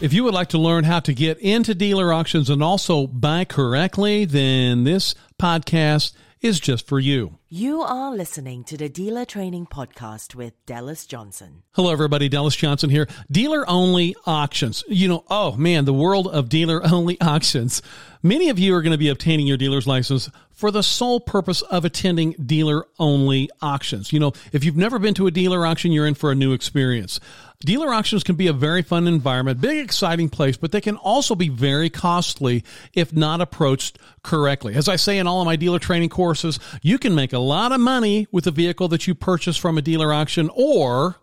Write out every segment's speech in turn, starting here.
If you would like to learn how to get into dealer auctions and also buy correctly, then this podcast is just for you. You are listening to the Dealer Training Podcast with Dallas Johnson. Hello, everybody. Dallas Johnson here. Dealer only auctions. You know, oh man, the world of dealer only auctions. Many of you are going to be obtaining your dealer's license for the sole purpose of attending dealer only auctions. You know, if you've never been to a dealer auction, you're in for a new experience. Dealer auctions can be a very fun environment, big, exciting place, but they can also be very costly if not approached correctly. As I say in all of my dealer training courses, you can make a lot of money with a vehicle that you purchase from a dealer auction, or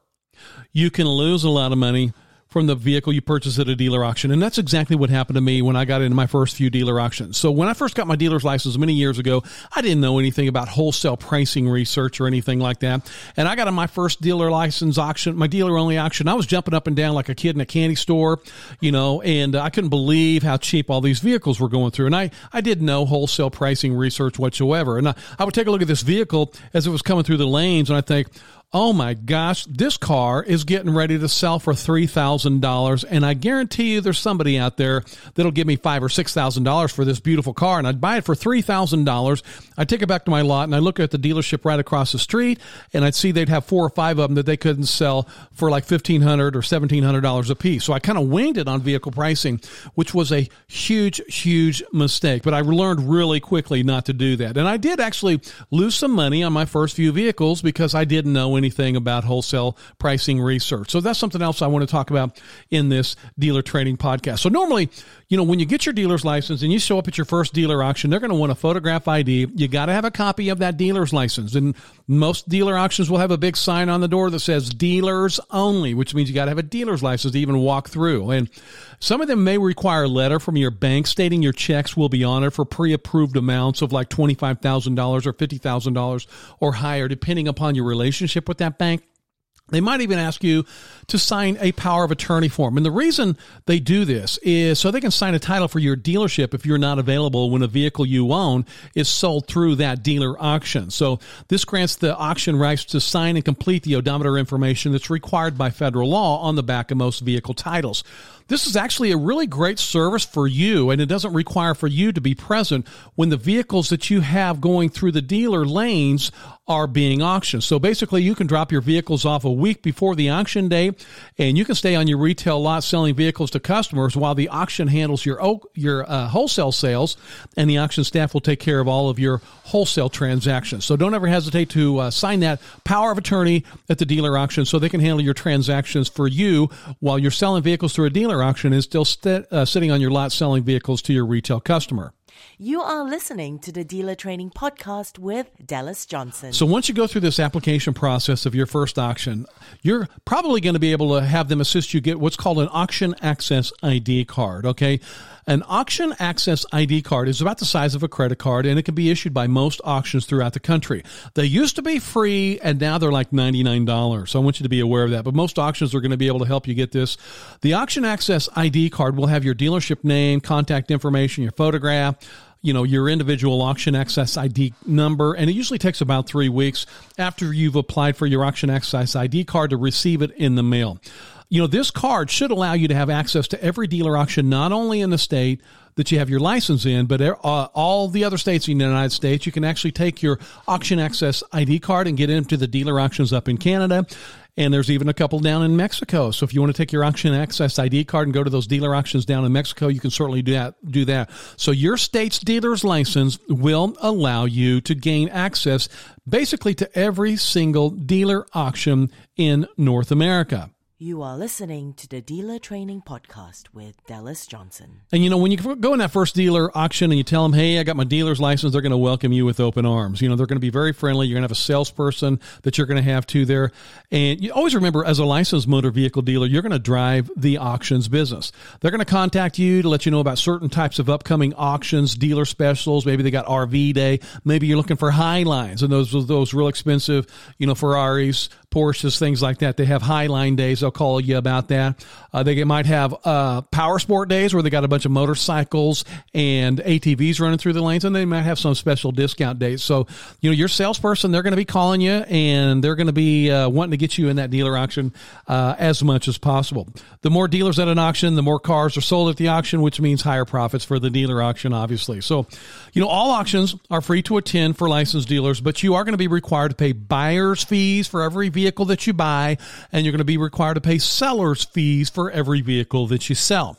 you can lose a lot of money from the vehicle you purchase at a dealer auction. And that's exactly what happened to me when I got into my first few dealer auctions. So when I first got my dealer's license many years ago, I didn't know anything about wholesale pricing research or anything like that. And I got in my first dealer license auction, my dealer only auction. I was jumping up and down like a kid in a candy store, you know, and I couldn't believe how cheap all these vehicles were going through. And I, I did no wholesale pricing research whatsoever. And I, I would take a look at this vehicle as it was coming through the lanes and I think, oh my gosh, this car is getting ready to sell for $3,000. And I guarantee you there's somebody out there that'll give me five or $6,000 for this beautiful car. And I'd buy it for $3,000. I'd take it back to my lot and I look at the dealership right across the street and I'd see they'd have four or five of them that they couldn't sell for like $1,500 or $1,700 a piece. So I kind of winged it on vehicle pricing, which was a huge, huge mistake. But I learned really quickly not to do that. And I did actually lose some money on my first few vehicles because I didn't know anything about wholesale pricing research. So that's something else I want to talk about in this dealer training podcast. So normally, you know, when you get your dealer's license and you show up at your first dealer auction, they're going to want a photograph ID. You got to have a copy of that dealer's license. And most dealer auctions will have a big sign on the door that says dealers only, which means you got to have a dealer's license to even walk through. And some of them may require a letter from your bank stating your checks will be honored for pre-approved amounts of like $25,000 or $50,000 or higher, depending upon your relationship with that bank. They might even ask you to sign a power of attorney form. And the reason they do this is so they can sign a title for your dealership if you're not available when a vehicle you own is sold through that dealer auction. So this grants the auction rights to sign and complete the odometer information that's required by federal law on the back of most vehicle titles. This is actually a really great service for you, and it doesn't require for you to be present when the vehicles that you have going through the dealer lanes are being auctioned. So basically, you can drop your vehicles off a week before the auction day, and you can stay on your retail lot selling vehicles to customers while the auction handles your your uh, wholesale sales, and the auction staff will take care of all of your wholesale transactions. So don't ever hesitate to uh, sign that power of attorney at the dealer auction so they can handle your transactions for you while you're selling vehicles through a dealer auction is still st- uh, sitting on your lot selling vehicles to your retail customer. You are listening to the Dealer Training Podcast with Dallas Johnson. So once you go through this application process of your first auction, you're probably going to be able to have them assist you get what's called an auction access ID card. Okay. An auction access ID card is about the size of a credit card and it can be issued by most auctions throughout the country. They used to be free and now they're like $99. So I want you to be aware of that. But most auctions are going to be able to help you get this. The auction access ID card will have your dealership name, contact information, your photograph, you know your individual auction access ID number, and it usually takes about three weeks after you've applied for your auction access ID card to receive it in the mail. You know, this card should allow you to have access to every dealer auction, not only in the state that you have your license in, but uh, all the other states in the United States. You can actually take your auction access ID card and get into the dealer auctions up in Canada. And there's even a couple down in Mexico. So if you want to take your auction access ID card and go to those dealer auctions down in Mexico, you can certainly do that. Do that. So your state's dealer's license will allow you to gain access basically to every single dealer auction in North America. You are listening to the Dealer Training Podcast with Dallas Johnson. And you know, when you go in that first dealer auction and you tell them, hey, I got my dealer's license, they're going to welcome you with open arms. You know, they're going to be very friendly. You're going to have a salesperson that you're going to have to there. And you always remember, as a licensed motor vehicle dealer, you're going to drive the auctions business. They're going to contact you to let you know about certain types of upcoming auctions, dealer specials. Maybe they got RV day. Maybe you're looking for high lines and those, those real expensive, you know, Ferraris, Porsches, things like that. They have high line days. They'll call you about that. Uh, they might have uh, Power Sport days where they got a bunch of motorcycles and ATVs running through the lanes, and they might have some special discount days. So, you know, your salesperson, they're going to be calling you and they're going to be uh, wanting to get you in that dealer auction uh, as much as possible. The more dealers at an auction, the more cars are sold at the auction, which means higher profits for the dealer auction, obviously. So, you know, all auctions are free to attend for licensed dealers, but you are going to be required to pay buyer's fees for every vehicle that you buy, and you're going to be required to pay seller's fees for every vehicle that you sell.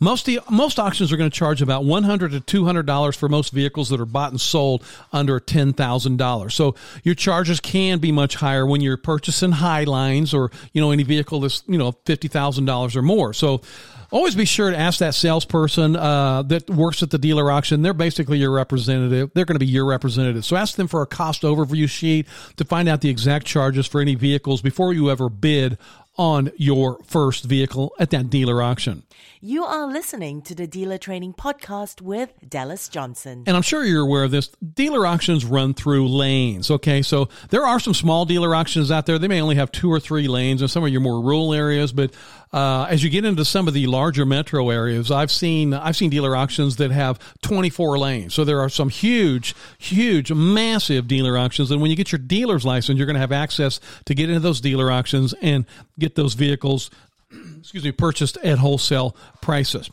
Most most auctions are going to charge about one hundred to two hundred dollars for most vehicles that are bought and sold under ten thousand dollars. So your charges can be much higher when you're purchasing high lines or you know any vehicle that's you know fifty thousand dollars or more. So always be sure to ask that salesperson uh, that works at the dealer auction. They're basically your representative. They're going to be your representative. So ask them for a cost overview sheet to find out the exact charges for any vehicles before you ever bid on your first vehicle at that dealer auction. You are listening to the Dealer Training Podcast with Dallas Johnson. And I'm sure you're aware of this. Dealer auctions run through lanes. Okay. So there are some small dealer auctions out there. They may only have two or three lanes in some of your more rural areas, but uh, as you get into some of the larger metro areas, I've seen I've seen dealer auctions that have 24 lanes. So there are some huge, huge, massive dealer auctions, and when you get your dealer's license, you're going to have access to get into those dealer auctions and get those vehicles, excuse me, purchased at wholesale prices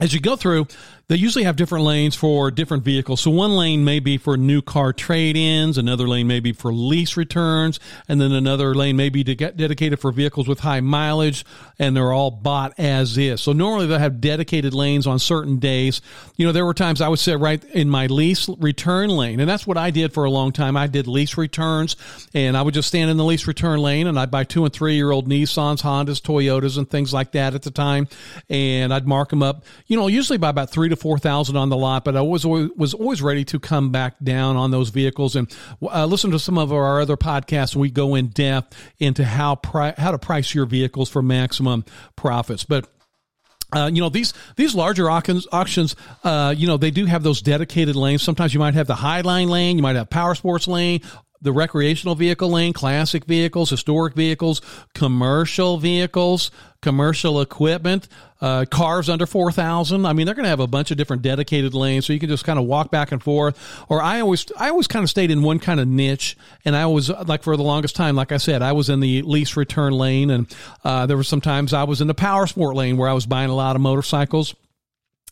as you go through, they usually have different lanes for different vehicles. So one lane may be for new car trade-ins, another lane may be for lease returns, and then another lane may be dedicated for vehicles with high mileage, and they're all bought as is. So normally they'll have dedicated lanes on certain days. You know, there were times I would sit right in my lease return lane, and that's what I did for a long time. I did lease returns, and I would just stand in the lease return lane, and I'd buy two and three year old Nissans, Hondas, Toyotas, and things like that at the time, and I'd mark them up you know, usually by about three to four thousand on the lot. But I was always, was always ready to come back down on those vehicles and uh, listen to some of our other podcasts. We go in depth into how pri- how to price your vehicles for maximum profits, but. Uh, you know these these larger auctions, uh, you know they do have those dedicated lanes. Sometimes you might have the Highline lane, you might have Power Sports lane, the recreational vehicle lane, classic vehicles, historic vehicles, commercial vehicles, commercial equipment, uh, cars under 4,000. I mean, they're going to have a bunch of different dedicated lanes. So you can just kind of walk back and forth. Or I always, I always kind of stayed in one kind of niche. And I was like for the longest time, like I said, I was in the lease return lane. And, uh, there were some times I was in the power sport lane where I was buying a lot of motorcycles.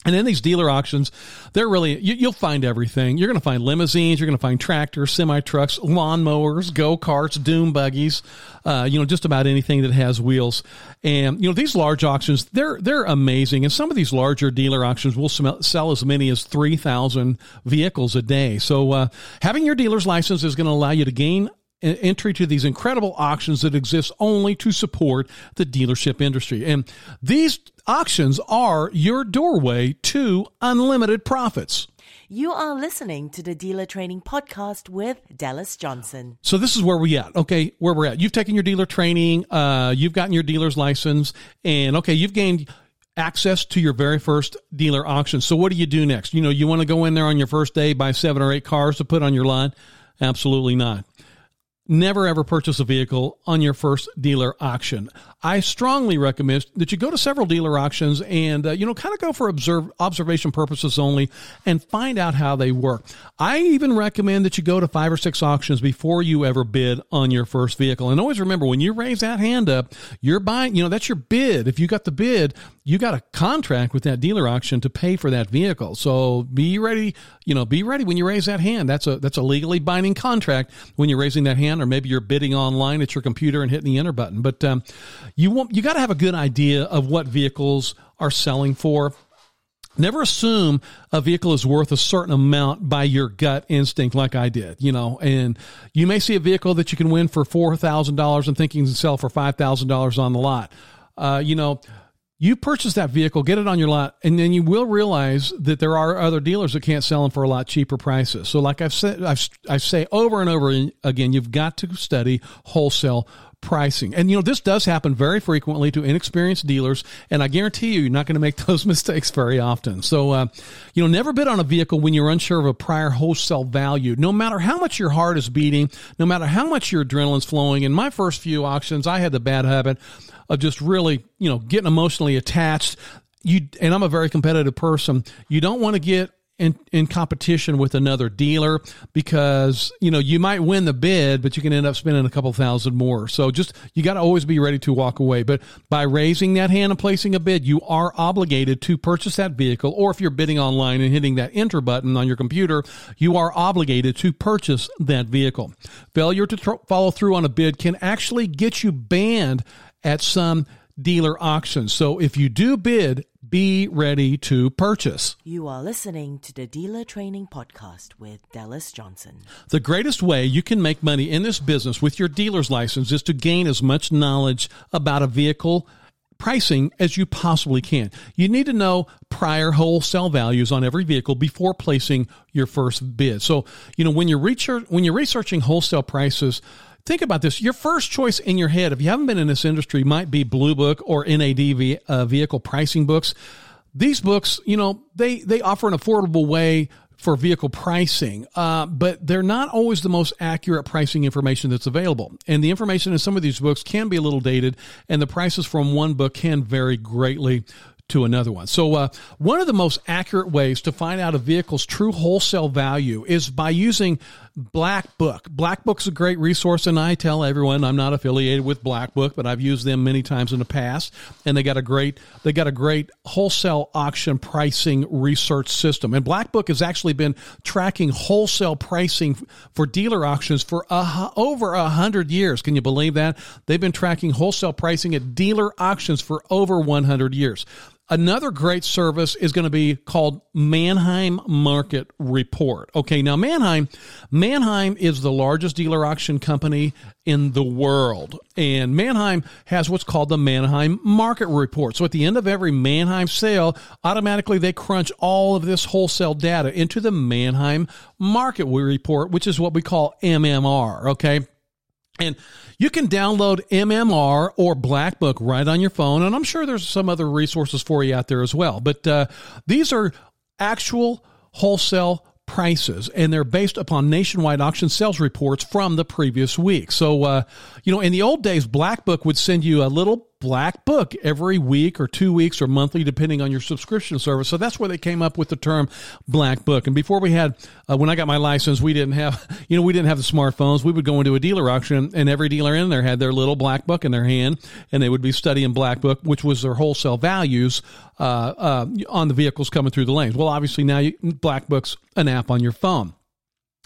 And in these dealer auctions, they're really, you, will find everything. You're going to find limousines, you're going to find tractors, semi trucks, lawnmowers, go karts, dune buggies, uh, you know, just about anything that has wheels. And, you know, these large auctions, they're, they're amazing. And some of these larger dealer auctions will sell as many as 3,000 vehicles a day. So, uh, having your dealer's license is going to allow you to gain entry to these incredible auctions that exist only to support the dealership industry. And these auctions are your doorway to unlimited profits. You are listening to the Dealer Training Podcast with Dallas Johnson. So this is where we at. Okay, where we're at. You've taken your dealer training, uh, you've gotten your dealer's license, and okay, you've gained access to your very first dealer auction. So what do you do next? You know, you want to go in there on your first day, buy seven or eight cars to put on your lot? Absolutely not never ever purchase a vehicle on your first dealer auction. I strongly recommend that you go to several dealer auctions and, uh, you know, kind of go for observe, observation purposes only and find out how they work. I even recommend that you go to five or six auctions before you ever bid on your first vehicle. And always remember when you raise that hand up, you're buying, you know, that's your bid. If you got the bid, you got a contract with that dealer auction to pay for that vehicle. So be ready, you know, be ready when you raise that hand. That's a, that's a legally binding contract when you're raising that hand, or maybe you're bidding online at your computer and hitting the enter button. But, um, you want you got to have a good idea of what vehicles are selling for. Never assume a vehicle is worth a certain amount by your gut instinct, like I did, you know. And you may see a vehicle that you can win for four thousand dollars and think you can sell for five thousand dollars on the lot. Uh, you know, you purchase that vehicle, get it on your lot, and then you will realize that there are other dealers that can't sell them for a lot cheaper prices. So, like I've said, I've, I say over and over again, you've got to study wholesale pricing. And you know, this does happen very frequently to inexperienced dealers, and I guarantee you, you're not going to make those mistakes very often. So, uh, you know, never bid on a vehicle when you're unsure of a prior wholesale value. No matter how much your heart is beating, no matter how much your adrenaline's flowing. In my first few auctions, I had the bad habit of just really, you know, getting emotionally attached. You and I'm a very competitive person. You don't want to get in, in competition with another dealer because you know you might win the bid but you can end up spending a couple thousand more. So just you got to always be ready to walk away. But by raising that hand and placing a bid you are obligated to purchase that vehicle or if you're bidding online and hitting that enter button on your computer you are obligated to purchase that vehicle. Failure to tr- follow through on a bid can actually get you banned at some dealer auctions. So if you do bid be ready to purchase. You are listening to the Dealer Training Podcast with Dallas Johnson. The greatest way you can make money in this business with your dealer's license is to gain as much knowledge about a vehicle pricing as you possibly can. You need to know prior wholesale values on every vehicle before placing your first bid. So, you know, when you're research, when you're researching wholesale prices, Think about this. Your first choice in your head, if you haven't been in this industry, might be Blue Book or NADV uh, vehicle pricing books. These books, you know, they, they offer an affordable way for vehicle pricing, uh, but they're not always the most accurate pricing information that's available. And the information in some of these books can be a little dated, and the prices from one book can vary greatly to another one. So, uh, one of the most accurate ways to find out a vehicle's true wholesale value is by using Black Book. Black Book's a great resource, and I tell everyone I'm not affiliated with Black Book, but I've used them many times in the past, and they got a great they got a great wholesale auction pricing research system. And Black Book has actually been tracking wholesale pricing for dealer auctions for a, over a hundred years. Can you believe that? They've been tracking wholesale pricing at dealer auctions for over 100 years. Another great service is going to be called Manheim Market Report. Okay, now Manheim, Manheim is the largest dealer auction company in the world. And Manheim has what's called the Manheim Market Report. So at the end of every Manheim sale, automatically they crunch all of this wholesale data into the Manheim Market Report, which is what we call MMR. Okay. And you can download MMR or Black Book right on your phone. And I'm sure there's some other resources for you out there as well. But uh, these are actual wholesale prices and they're based upon nationwide auction sales reports from the previous week. So, uh, you know, in the old days, Black Book would send you a little black book every week or two weeks or monthly, depending on your subscription service. So that's where they came up with the term black book. And before we had, uh, when I got my license, we didn't have, you know, we didn't have the smartphones. We would go into a dealer auction and every dealer in there had their little black book in their hand and they would be studying black book, which was their wholesale values, uh, uh, on the vehicles coming through the lanes. Well, obviously now you, black book's an app on your phone.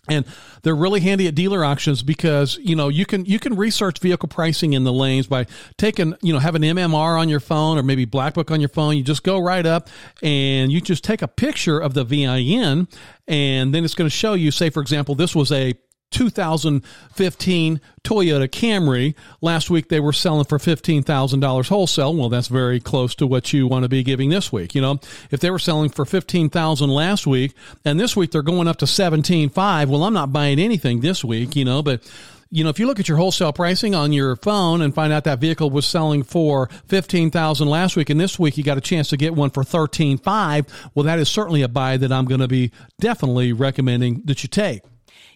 And they're really handy at dealer auctions because, you know, you can, you can research vehicle pricing in the lanes by taking, you know, have an MMR on your phone or maybe Black Book on your phone. You just go right up and you just take a picture of the VIN and then it's going to show you, say, for example, this was a 2015 Toyota Camry. Last week they were selling for $15,000 wholesale. Well, that's very close to what you want to be giving this week. You know, if they were selling for 15,000 last week and this week they're going up to 17.5, well, I'm not buying anything this week, you know, but you know, if you look at your wholesale pricing on your phone and find out that vehicle was selling for 15,000 last week and this week you got a chance to get one for 13.5, well that is certainly a buy that I'm going to be definitely recommending that you take.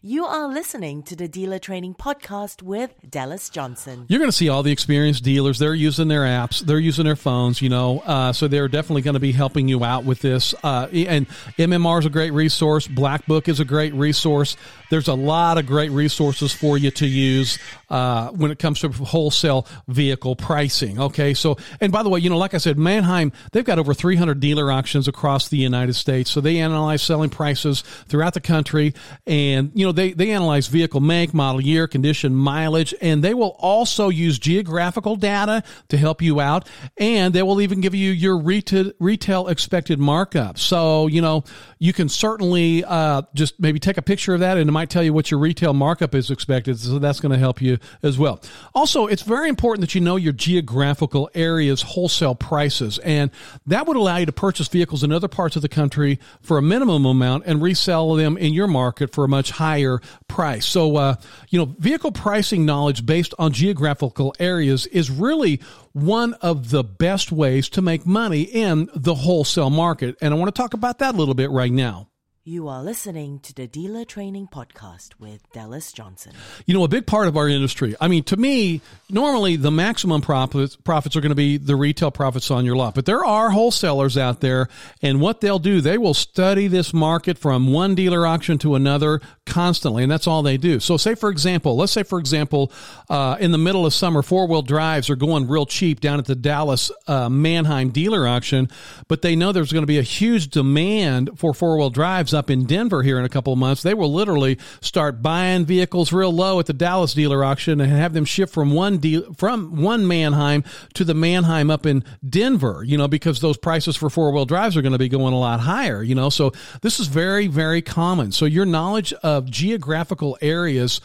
You are listening to the Dealer Training Podcast with Dallas Johnson. You're going to see all the experienced dealers. They're using their apps, they're using their phones, you know, uh, so they're definitely going to be helping you out with this. Uh, and MMR is a great resource. Black Book is a great resource. There's a lot of great resources for you to use uh, when it comes to wholesale vehicle pricing. Okay, so and by the way, you know, like I said, Manheim they've got over 300 dealer auctions across the United States, so they analyze selling prices throughout the country, and you know they, they analyze vehicle make, model year, condition, mileage, and they will also use geographical data to help you out. And they will even give you your retail, retail expected markup. So, you know, you can certainly uh, just maybe take a picture of that and it might tell you what your retail markup is expected. So that's going to help you as well. Also, it's very important that you know your geographical area's wholesale prices. And that would allow you to purchase vehicles in other parts of the country for a minimum amount and resell them in your market for a much higher price. So, uh, you know, vehicle pricing knowledge based on geographical areas is really one of the best ways to make money in the wholesale market. And I want to talk about that a little bit right now. You are listening to the Dealer Training Podcast with Dallas Johnson. You know, a big part of our industry, I mean, to me, normally the maximum profits, profits are going to be the retail profits on your lot. But there are wholesalers out there, and what they'll do, they will study this market from one dealer auction to another constantly, and that's all they do. So, say, for example, let's say, for example, uh, in the middle of summer, four wheel drives are going real cheap down at the Dallas uh, Manheim dealer auction, but they know there's going to be a huge demand for four wheel drives up in Denver here in a couple of months, they will literally start buying vehicles real low at the Dallas dealer auction and have them shipped from one deal from one Manheim to the Manheim up in Denver, you know, because those prices for four wheel drives are going to be going a lot higher, you know. So this is very, very common. So your knowledge of geographical areas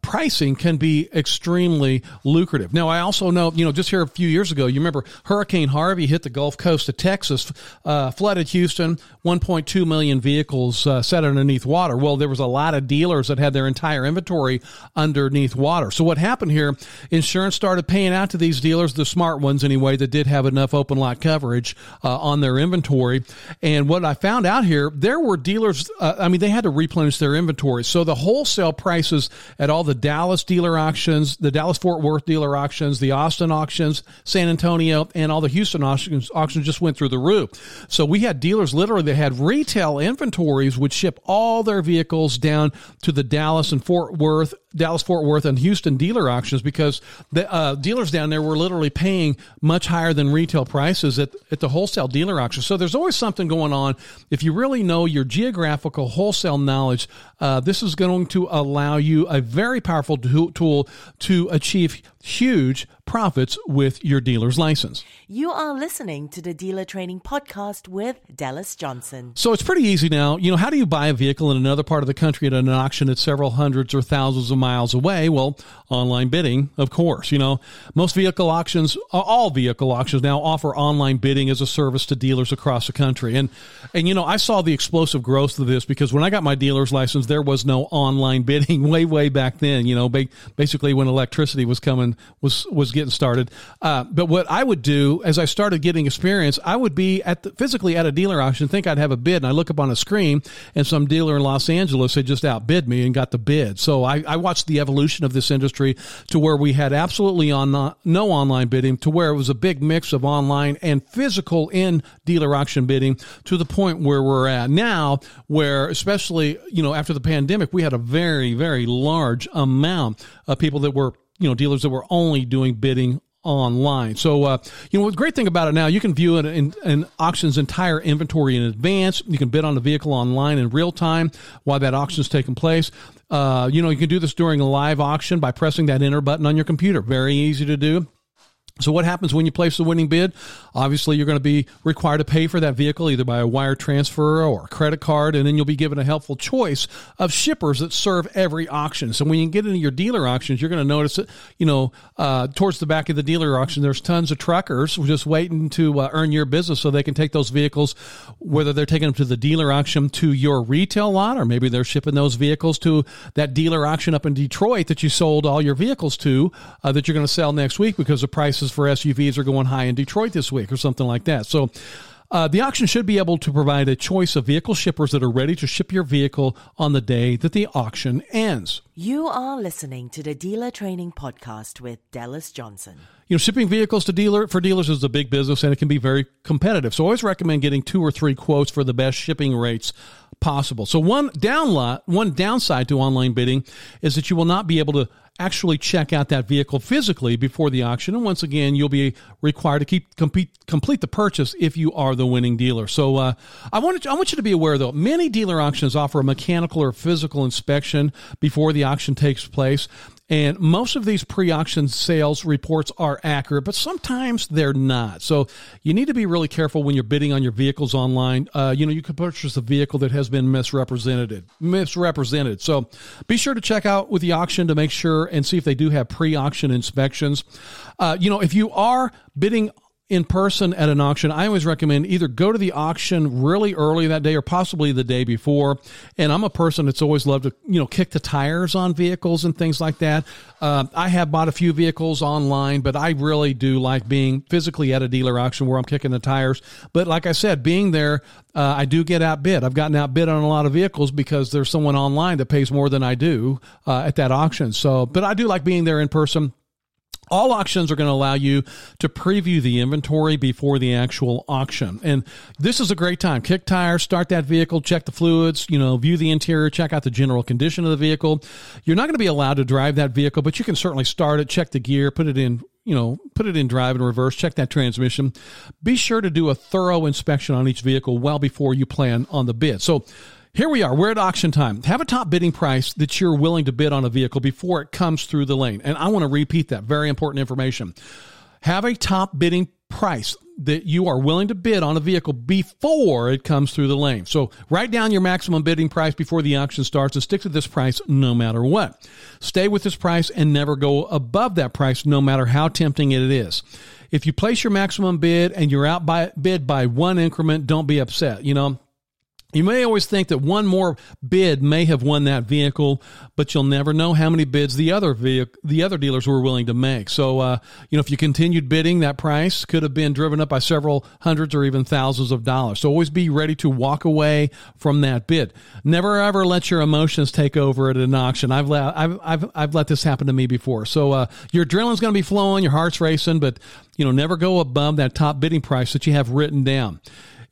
pricing can be extremely lucrative. Now, I also know, you know, just here a few years ago, you remember Hurricane Harvey hit the Gulf Coast of Texas, uh, flooded Houston, 1.2 million vehicles uh, set underneath water. Well, there was a lot of dealers that had their entire inventory underneath water. So what happened here? Insurance started paying out to these dealers, the smart ones anyway, that did have enough open lot coverage uh, on their inventory. And what I found out here, there were dealers. Uh, I mean, they had to replenish their inventory. So the wholesale prices at all the Dallas dealer auctions, the Dallas Fort Worth dealer auctions, the Austin auctions, San Antonio, and all the Houston auctions, auctions just went through the roof. So we had dealers literally that had retail inventories would ship all their vehicles down to the Dallas and Fort Worth Dallas Fort Worth and Houston dealer auctions because the uh, dealers down there were literally paying much higher than retail prices at, at the wholesale dealer auction. So there's always something going on. If you really know your geographical wholesale knowledge, uh, this is going to allow you a very powerful tool to achieve huge profits with your dealer's license. You are listening to the Dealer Training Podcast with Dallas Johnson. So it's pretty easy now. You know, how do you buy a vehicle in another part of the country at an auction that's several hundreds or thousands of miles away? Well, online bidding, of course. You know, most vehicle auctions, uh, all vehicle auctions now offer online bidding as a service to dealers across the country. And, and, you know, I saw the explosive growth of this because when I got my dealer's license, there was no online bidding way, way back then, you know, basically when electricity was coming was was getting started. Uh, but what I would do as I started getting experience, I would be at the, physically at a dealer auction, think I'd have a bid, and I look up on a screen, and some dealer in Los Angeles had just outbid me and got the bid. So I, I watched the evolution of this industry to where we had absolutely on no online bidding, to where it was a big mix of online and physical in dealer auction bidding, to the point where we're at now, where especially you know after the pandemic, we had a very very large amount of people that were you know dealers that were only doing bidding online. So, uh, you know, the great thing about it now, you can view an, an, auction's entire inventory in advance. You can bid on the vehicle online in real time while that auction is taking place. Uh, you know, you can do this during a live auction by pressing that enter button on your computer. Very easy to do. So what happens when you place the winning bid? Obviously, you're going to be required to pay for that vehicle either by a wire transfer or a credit card, and then you'll be given a helpful choice of shippers that serve every auction. So when you get into your dealer auctions, you're going to notice that, you know, uh, towards the back of the dealer auction, there's tons of truckers just waiting to uh, earn your business so they can take those vehicles, whether they're taking them to the dealer auction to your retail lot, or maybe they're shipping those vehicles to that dealer auction up in Detroit that you sold all your vehicles to, uh, that you're going to sell next week because the prices prices for SUVs are going high in Detroit this week or something like that. So, uh, the auction should be able to provide a choice of vehicle shippers that are ready to ship your vehicle on the day that the auction ends. You are listening to the Dealer Training Podcast with Dallas Johnson. You know, shipping vehicles to dealer for dealers is a big business and it can be very competitive. So I always recommend getting two or three quotes for the best shipping rates possible. So one down lot, one downside to online bidding is that you will not be able to actually check out that vehicle physically before the auction. And once again, you'll be required to keep complete, complete the purchase if you are the winning dealer. So uh, I want to, I want you to be aware though, many dealer auctions offer a mechanical or physical inspection before the auction takes place. And most of these pre auction sales reports are accurate, but sometimes they're not. So you need to be really careful when you're bidding on your vehicles online. Uh, you know, you could purchase a vehicle that has been misrepresented. Misrepresented. So be sure to check out with the auction to make sure and see if they do have pre auction inspections. Uh, you know, if you are bidding in person at an auction, I always recommend either go to the auction really early that day or possibly the day before. And I'm a person that's always loved to, you know, kick the tires on vehicles and things like that. Uh, I have bought a few vehicles online, but I really do like being physically at a dealer auction where I'm kicking the tires. But like I said, being there, uh, I do get outbid. I've gotten outbid on a lot of vehicles because there's someone online that pays more than I do uh, at that auction. So, but I do like being there in person. All auctions are going to allow you to preview the inventory before the actual auction. And this is a great time. Kick tires, start that vehicle, check the fluids, you know, view the interior, check out the general condition of the vehicle. You're not going to be allowed to drive that vehicle, but you can certainly start it, check the gear, put it in you know, put it in drive and reverse, check that transmission. Be sure to do a thorough inspection on each vehicle well before you plan on the bid. So here we are. We're at auction time. Have a top bidding price that you're willing to bid on a vehicle before it comes through the lane. And I want to repeat that. Very important information. Have a top bidding price that you are willing to bid on a vehicle before it comes through the lane. So write down your maximum bidding price before the auction starts and stick to this price no matter what. Stay with this price and never go above that price no matter how tempting it is. If you place your maximum bid and you're out by bid by one increment, don't be upset. You know, you may always think that one more bid may have won that vehicle, but you'll never know how many bids the other vehicle, the other dealers were willing to make. So, uh, you know, if you continued bidding, that price could have been driven up by several hundreds or even thousands of dollars. So always be ready to walk away from that bid. Never ever let your emotions take over at an auction. I've let, I've, I've, I've let this happen to me before. So, uh, your adrenaline's going to be flowing, your heart's racing, but, you know, never go above that top bidding price that you have written down.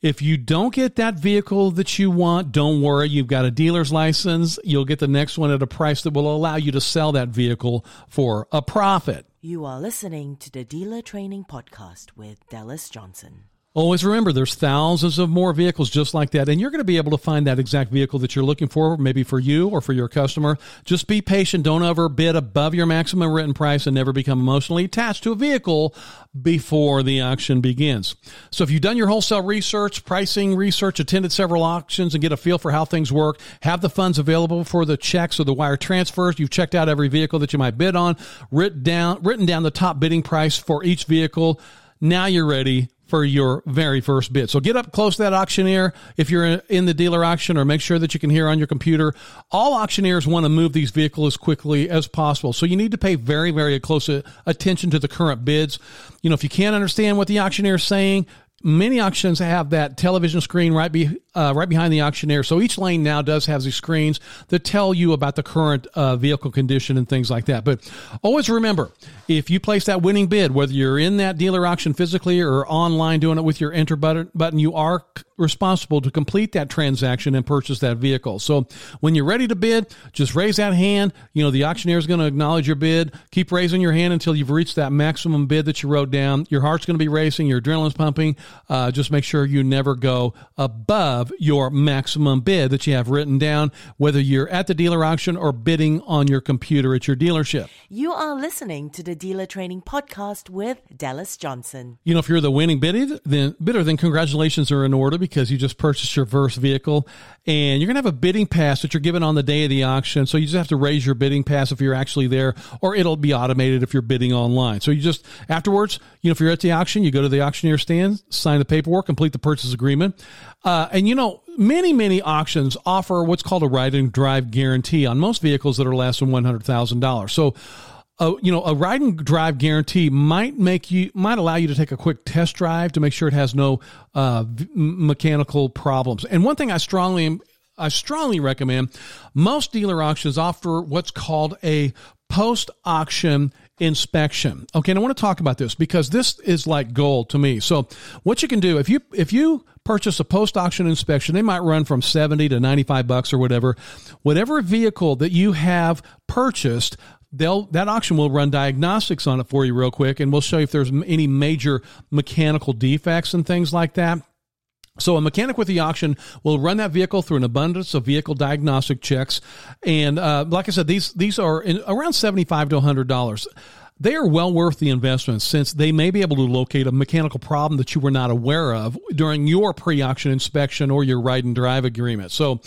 If you don't get that vehicle that you want, don't worry. You've got a dealer's license. You'll get the next one at a price that will allow you to sell that vehicle for a profit. You are listening to the Dealer Training Podcast with Dallas Johnson. Always remember there's thousands of more vehicles just like that, and you're going to be able to find that exact vehicle that you're looking for, maybe for you or for your customer. Just be patient. Don't ever bid above your maximum written price and never become emotionally attached to a vehicle before the auction begins. So if you've done your wholesale research, pricing research, attended several auctions and get a feel for how things work, have the funds available for the checks or the wire transfers, you've checked out every vehicle that you might bid on, written down, written down the top bidding price for each vehicle. Now you're ready for your very first bid. So get up close to that auctioneer if you're in the dealer auction or make sure that you can hear on your computer. All auctioneers want to move these vehicles as quickly as possible. So you need to pay very, very close attention to the current bids. You know, if you can't understand what the auctioneer is saying, many auctions have that television screen right be, uh, right behind the auctioneer. So each lane now does have these screens that tell you about the current uh, vehicle condition and things like that. But always remember, if you place that winning bid, whether you're in that dealer auction physically or online doing it with your enter button, button you are responsible to complete that transaction and purchase that vehicle. So when you're ready to bid, just raise that hand. You know, the auctioneer is going to acknowledge your bid. Keep raising your hand until you've reached that maximum bid that you wrote down. Your heart's going to be racing, your adrenaline's pumping. Uh, just make sure you never go above your maximum bid that you have written down, whether you're at the dealer auction or bidding on your computer at your dealership. You are listening to the Dealer Training Podcast with Dallas Johnson. You know, if you're the winning bidder, then bidder, then congratulations are in order because you just purchased your first vehicle and you're going to have a bidding pass that you're given on the day of the auction. So you just have to raise your bidding pass if you're actually there, or it'll be automated if you're bidding online. So you just afterwards, you know, if you're at the auction, you go to the auctioneer stand, sign the paperwork, complete the purchase agreement, uh, and you know, many many auctions offer what's called a ride and drive guarantee on most vehicles that are less than one hundred thousand dollars. So a, you know, a ride and drive guarantee might make you, might allow you to take a quick test drive to make sure it has no uh, mechanical problems. And one thing I strongly, I strongly recommend, most dealer auctions offer what's called a post auction inspection. Okay, and I want to talk about this because this is like gold to me. So, what you can do if you if you purchase a post auction inspection, they might run from 70 to 95 bucks or whatever. Whatever vehicle that you have purchased, they'll that auction will run diagnostics on it for you real quick, and we'll show you if there's any major mechanical defects and things like that. So a mechanic with the auction will run that vehicle through an abundance of vehicle diagnostic checks, and uh, like I said, these these are around seventy five to hundred dollars. They are well worth the investment since they may be able to locate a mechanical problem that you were not aware of during your pre auction inspection or your ride and drive agreement. So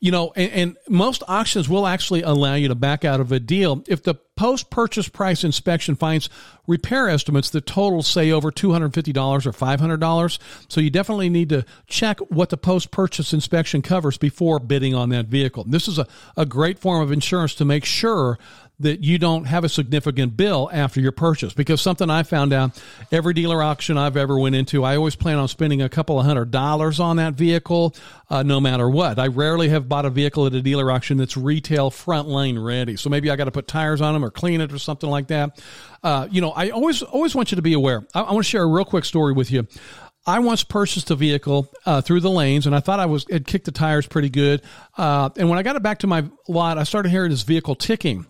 you know, and, and, most auctions will actually allow you to back out of a deal if the post purchase price inspection finds repair estimates that total, say, over $250 or $500. So you definitely need to check what the post purchase inspection covers before bidding on that vehicle. This is a, a great form of insurance to make sure that you don't have a significant bill after your purchase. Because something I found out every dealer auction I've ever went into I always plan on spending a couple of hundred dollars on that vehicle uh, no matter what. I rarely have bought a vehicle at a dealer auction that's retail front lane ready. So maybe I got to put tires on them or clean it or something like that. Uh, you know I always always want you to be aware. I, I want to share a real quick story with you. I once purchased a vehicle uh, through the lanes, and I thought I was had kicked the tires pretty good. Uh, and when I got it back to my lot, I started hearing this vehicle ticking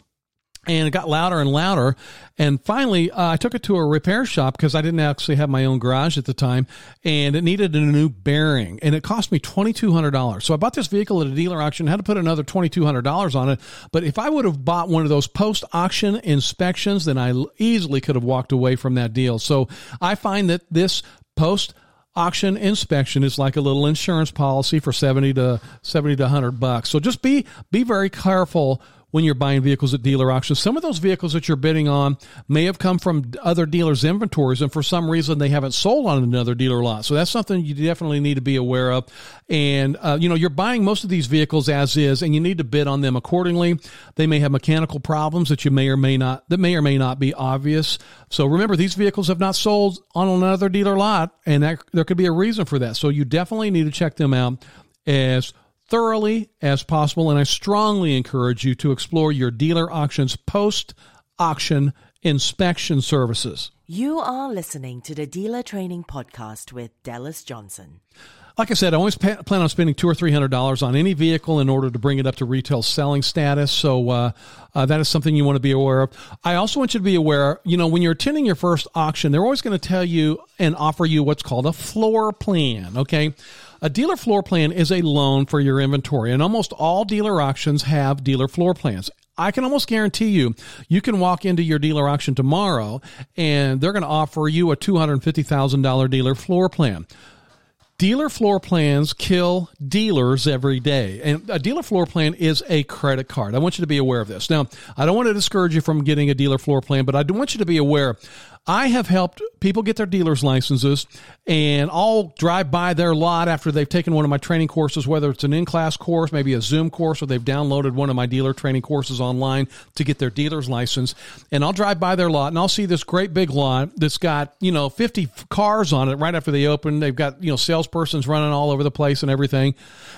and it got louder and louder. And finally, uh, I took it to a repair shop because I didn't actually have my own garage at the time, and it needed a new bearing, and it cost me twenty two hundred dollars. So I bought this vehicle at a dealer auction, had to put another twenty two hundred dollars on it. But if I would have bought one of those post auction inspections, then I easily could have walked away from that deal. So I find that this post auction inspection is like a little insurance policy for 70 to 70 to 100 bucks. So just be be very careful when you're buying vehicles at dealer auctions. Some of those vehicles that you're bidding on may have come from other dealers' inventories, and for some reason they haven't sold on another dealer lot. So that's something you definitely need to be aware of. And uh, you know, you're buying most of these vehicles as is, and you need to bid on them accordingly. They may have mechanical problems that you may or may not that may or may not be obvious. So remember, these vehicles have not sold on another dealer lot, and that, there could be a reason for that. So you definitely need to check them out as thoroughly as possible, and I strongly encourage you to explore your dealer auctions post auction inspection services. You are listening to the Dealer Training Podcast with Dallas Johnson. Like I said, I always plan on spending two or three hundred dollars on any vehicle in order to bring it up to retail selling status. So uh, uh, that is something you want to be aware of. I also want you to be aware. You know, when you're attending your first auction, they're always going to tell you and offer you what's called a floor plan. Okay, a dealer floor plan is a loan for your inventory, and almost all dealer auctions have dealer floor plans. I can almost guarantee you, you can walk into your dealer auction tomorrow and they're going to offer you a $250,000 dealer floor plan. Dealer floor plans kill dealers every day. And a dealer floor plan is a credit card. I want you to be aware of this. Now, I don't want to discourage you from getting a dealer floor plan, but I do want you to be aware I have helped people get their dealer's licenses, and I'll drive by their lot after they've taken one of my training courses, whether it's an in class course, maybe a Zoom course, or they've downloaded one of my dealer training courses online to get their dealer's license. And I'll drive by their lot and I'll see this great big lot that's got, you know, 50 cars on it right after they open. They've got, you know, salespersons running all over the place and everything.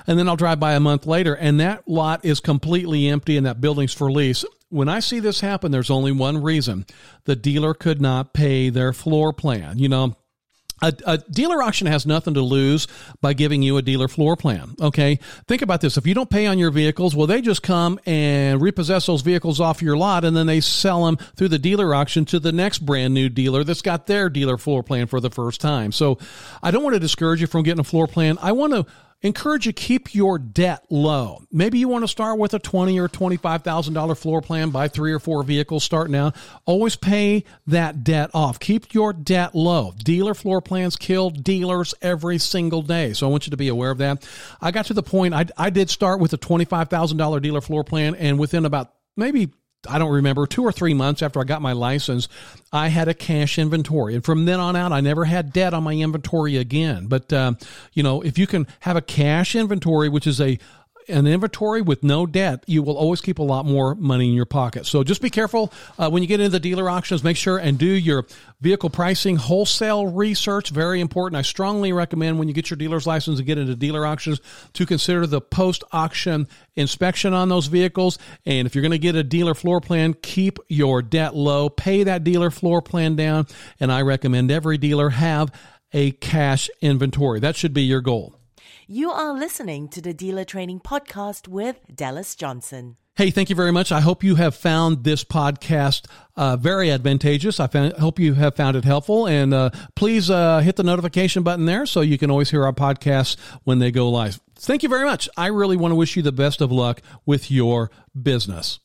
And then I'll drive by a month later and that lot is completely empty and that building's for lease when I see this happen, there's only one reason. The dealer could not pay their floor plan. You know, a, a, dealer auction has nothing to lose by giving you a dealer floor plan. Okay. Think about this. If you don't pay on your vehicles, well, they just come and repossess those vehicles off your lot and then they sell them through the dealer auction to the next brand new dealer that's got their dealer floor plan for the first time. So I don't want to discourage you from getting a floor plan. I want to encourage you keep your debt low. Maybe you want to start with a twenty or twenty-five thousand dollar floor plan, buy three or four vehicles starting out. Always pay that debt off. Keep your debt low. Dealer floor plans kill dealers every single day, so I want you to be aware of that. I got to the point I, I did start with a twenty-five thousand dollar dealer floor plan, and within about maybe I don't remember, two or three months after I got my license, I had a cash inventory. And from then on out, I never had debt on my inventory again. But, uh, you know, if you can have a cash inventory, which is a, an inventory with no debt, you will always keep a lot more money in your pocket. So just be careful uh, when you get into the dealer auctions. Make sure and do your vehicle pricing wholesale research. Very important. I strongly recommend when you get your dealer's license and get into dealer auctions to consider the post auction inspection on those vehicles. And if you're going to get a dealer floor plan, keep your debt low. Pay that dealer floor plan down. And I recommend every dealer have a cash inventory. That should be your goal. You are listening to the Dealer Training Podcast with Dallas Johnson. Hey, thank you very much. I hope you have found this podcast uh, very advantageous. I found, hope you have found it helpful. And uh, please uh, hit the notification button there so you can always hear our podcasts when they go live. Thank you very much. I really want to wish you the best of luck with your business.